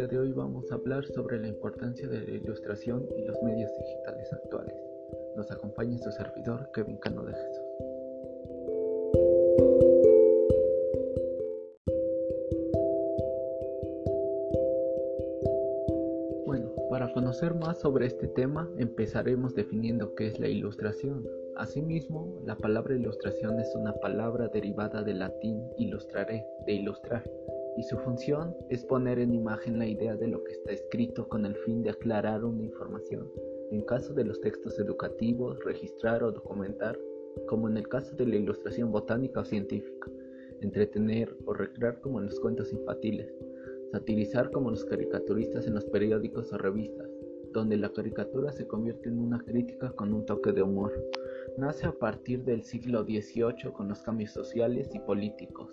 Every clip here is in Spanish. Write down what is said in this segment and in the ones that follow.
día de hoy vamos a hablar sobre la importancia de la ilustración y los medios digitales actuales. Nos acompaña su servidor, Kevin Cano de Jesús. Bueno, para conocer más sobre este tema, empezaremos definiendo qué es la ilustración. Asimismo, la palabra ilustración es una palabra derivada del latín ilustrare, de ilustrar, y su función es poner en imagen la idea de lo que está escrito con el fin de aclarar una información, en caso de los textos educativos, registrar o documentar, como en el caso de la ilustración botánica o científica, entretener o recrear como en los cuentos infantiles, satirizar como los caricaturistas en los periódicos o revistas, donde la caricatura se convierte en una crítica con un toque de humor nace a partir del siglo XVIII con los cambios sociales y políticos.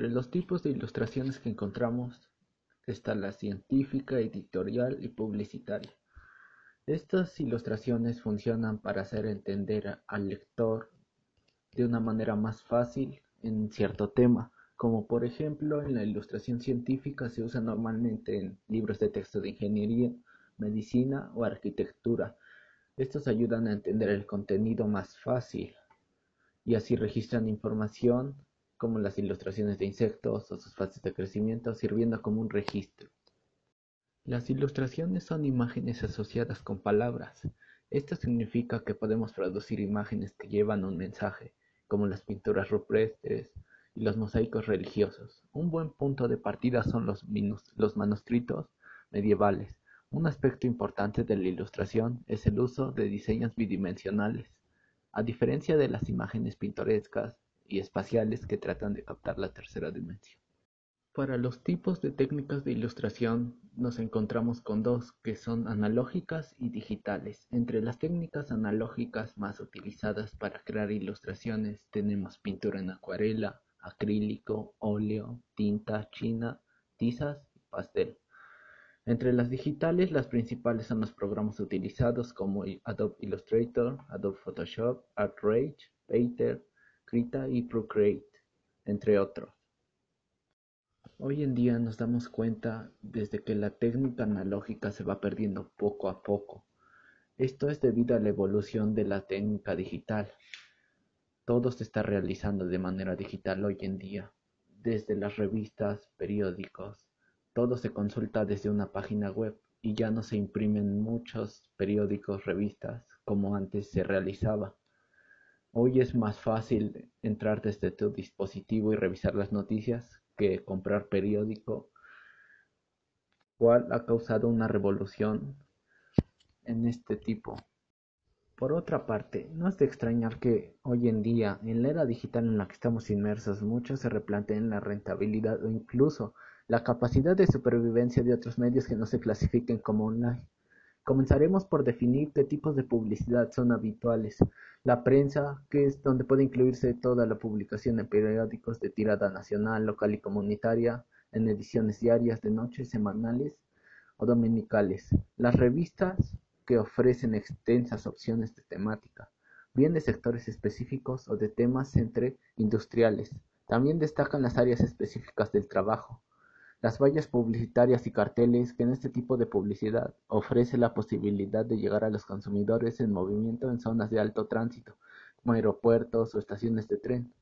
Entre los tipos de ilustraciones que encontramos está la científica, editorial y publicitaria. Estas ilustraciones funcionan para hacer entender al lector de una manera más fácil en cierto tema, como por ejemplo en la ilustración científica se usa normalmente en libros de texto de ingeniería, medicina o arquitectura. Estos ayudan a entender el contenido más fácil y así registran información como las ilustraciones de insectos o sus fases de crecimiento sirviendo como un registro. Las ilustraciones son imágenes asociadas con palabras. Esto significa que podemos producir imágenes que llevan un mensaje, como las pinturas rupestres y los mosaicos religiosos. Un buen punto de partida son los, los manuscritos medievales, un aspecto importante de la ilustración es el uso de diseños bidimensionales, a diferencia de las imágenes pintorescas y espaciales que tratan de captar la tercera dimensión. Para los tipos de técnicas de ilustración nos encontramos con dos que son analógicas y digitales. Entre las técnicas analógicas más utilizadas para crear ilustraciones tenemos pintura en acuarela, acrílico, óleo, tinta china, tizas y pastel. Entre las digitales, las principales son los programas utilizados como Adobe Illustrator, Adobe Photoshop, ArtRage, Painter, Y Procreate, entre otros. Hoy en día nos damos cuenta desde que la técnica analógica se va perdiendo poco a poco. Esto es debido a la evolución de la técnica digital. Todo se está realizando de manera digital hoy en día, desde las revistas, periódicos, todo se consulta desde una página web y ya no se imprimen muchos periódicos, revistas, como antes se realizaba. Hoy es más fácil entrar desde tu dispositivo y revisar las noticias que comprar periódico, cual ha causado una revolución en este tipo. Por otra parte, no es de extrañar que hoy en día, en la era digital en la que estamos inmersos, muchos se replanteen la rentabilidad o incluso la capacidad de supervivencia de otros medios que no se clasifiquen como online. Comenzaremos por definir qué tipos de publicidad son habituales. La prensa, que es donde puede incluirse toda la publicación en periódicos de tirada nacional, local y comunitaria, en ediciones diarias, de noche, semanales o dominicales. Las revistas, que ofrecen extensas opciones de temática, bien de sectores específicos o de temas entre industriales. También destacan las áreas específicas del trabajo, las vallas publicitarias y carteles que en este tipo de publicidad ofrece la posibilidad de llegar a los consumidores en movimiento en zonas de alto tránsito, como aeropuertos o estaciones de tren.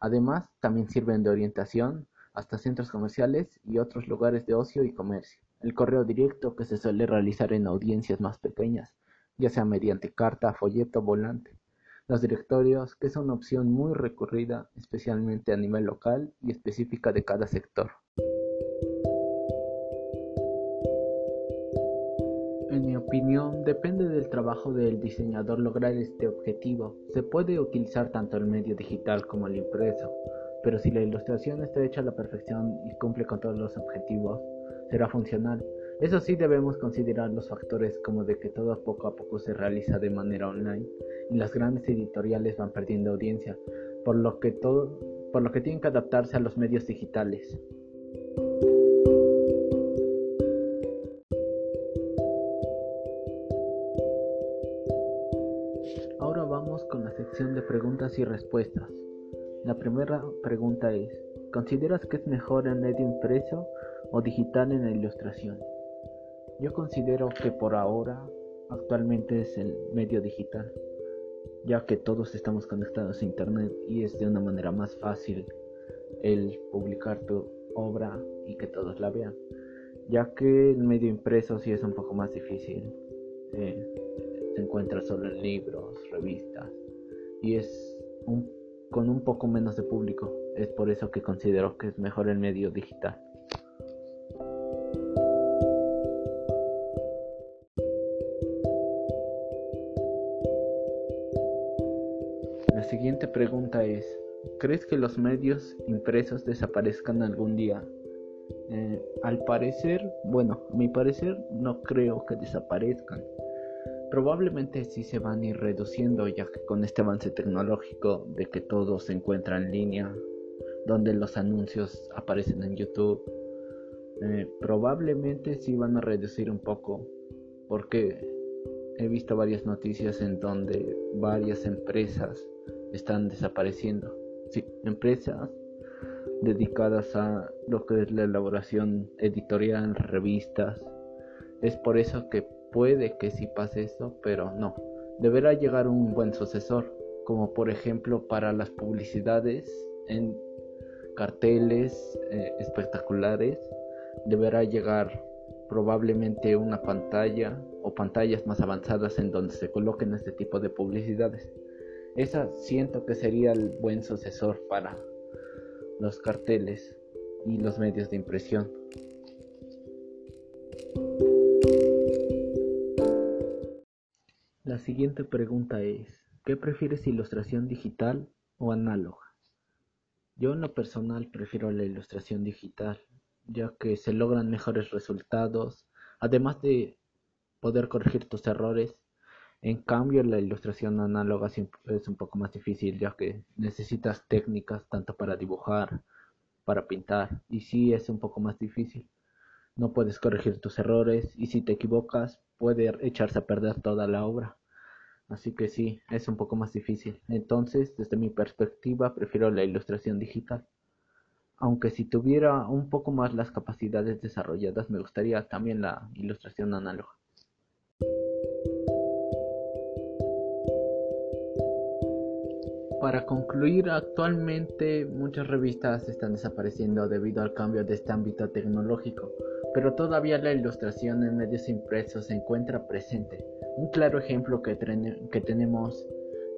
Además, también sirven de orientación hasta centros comerciales y otros lugares de ocio y comercio. El correo directo que se suele realizar en audiencias más pequeñas, ya sea mediante carta, folleto, volante. Los directorios, que es una opción muy recurrida, especialmente a nivel local y específica de cada sector. Opinión, depende del trabajo del diseñador lograr este objetivo. Se puede utilizar tanto el medio digital como el impreso, pero si la ilustración está hecha a la perfección y cumple con todos los objetivos, será funcional. Eso sí debemos considerar los factores como de que todo poco a poco se realiza de manera online y las grandes editoriales van perdiendo audiencia, por lo que todo, por lo que tienen que adaptarse a los medios digitales. Preguntas y respuestas. La primera pregunta es, ¿consideras que es mejor el medio impreso o digital en la ilustración? Yo considero que por ahora actualmente es el medio digital, ya que todos estamos conectados a internet y es de una manera más fácil el publicar tu obra y que todos la vean, ya que el medio impreso sí es un poco más difícil. Eh, se encuentra solo en libros, revistas y es con un poco menos de público. Es por eso que considero que es mejor el medio digital. La siguiente pregunta es, ¿crees que los medios impresos desaparezcan algún día? Eh, al parecer, bueno, mi parecer no creo que desaparezcan. Probablemente sí se van a ir reduciendo ya que con este avance tecnológico de que todo se encuentra en línea, donde los anuncios aparecen en YouTube, eh, probablemente sí van a reducir un poco porque he visto varias noticias en donde varias empresas están desapareciendo. Sí, empresas dedicadas a lo que es la elaboración editorial, revistas. Es por eso que puede que sí pase esto, pero no. Deberá llegar un buen sucesor, como por ejemplo para las publicidades en carteles eh, espectaculares. Deberá llegar probablemente una pantalla o pantallas más avanzadas en donde se coloquen este tipo de publicidades. Esa siento que sería el buen sucesor para los carteles y los medios de impresión. La siguiente pregunta es, ¿qué prefieres ilustración digital o análoga? Yo en lo personal prefiero la ilustración digital, ya que se logran mejores resultados, además de poder corregir tus errores en cambio, la ilustración análoga es un poco más difícil, ya que necesitas técnicas tanto para dibujar, para pintar, y sí es un poco más difícil. No puedes corregir tus errores, y si te equivocas, puede echarse a perder toda la obra. Así que sí, es un poco más difícil. Entonces, desde mi perspectiva, prefiero la ilustración digital. Aunque si tuviera un poco más las capacidades desarrolladas, me gustaría también la ilustración análoga. Para concluir, actualmente muchas revistas están desapareciendo debido al cambio de este ámbito tecnológico, pero todavía la ilustración en medios impresos se encuentra presente. Un claro ejemplo que, tenemos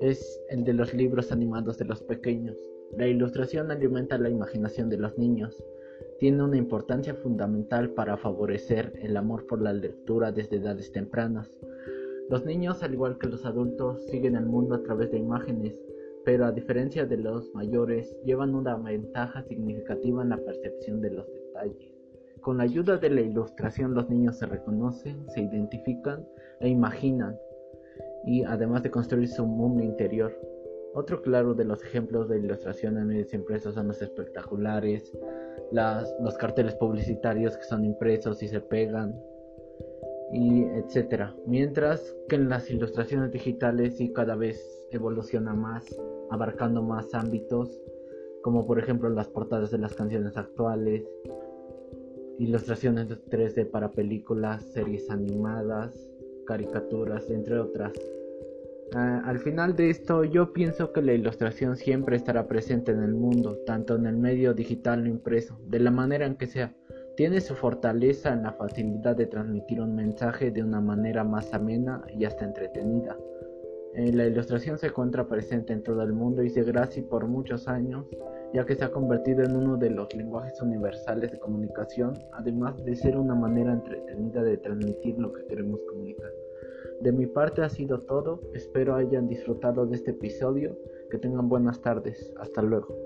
es el de los libros animados de los pequeños. La ilustración alimenta la imaginación de los niños. Tiene una importancia fundamental para favorecer el amor por la lectura desde edades tempranas. Los niños, al igual que los adultos, siguen el mundo a través de imágenes pero a diferencia de los mayores, llevan una ventaja significativa en la percepción de los detalles. Con la ayuda de la ilustración los niños se reconocen, se identifican e imaginan, y además de construir su mundo interior. Otro claro de los ejemplos de ilustración en medios impresos son los espectaculares, los carteles publicitarios que son impresos y se pegan, y etcétera. Mientras que en las ilustraciones digitales sí cada vez evoluciona más abarcando más ámbitos, como por ejemplo las portadas de las canciones actuales, ilustraciones 3D para películas, series animadas, caricaturas, entre otras. Ah, al final de esto, yo pienso que la ilustración siempre estará presente en el mundo, tanto en el medio digital o impreso, de la manera en que sea. Tiene su fortaleza en la facilidad de transmitir un mensaje de una manera más amena y hasta entretenida. Eh, la ilustración se encuentra presente en todo el mundo y seguirá así por muchos años, ya que se ha convertido en uno de los lenguajes universales de comunicación, además de ser una manera entretenida de transmitir lo que queremos comunicar. De mi parte ha sido todo, espero hayan disfrutado de este episodio, que tengan buenas tardes, hasta luego.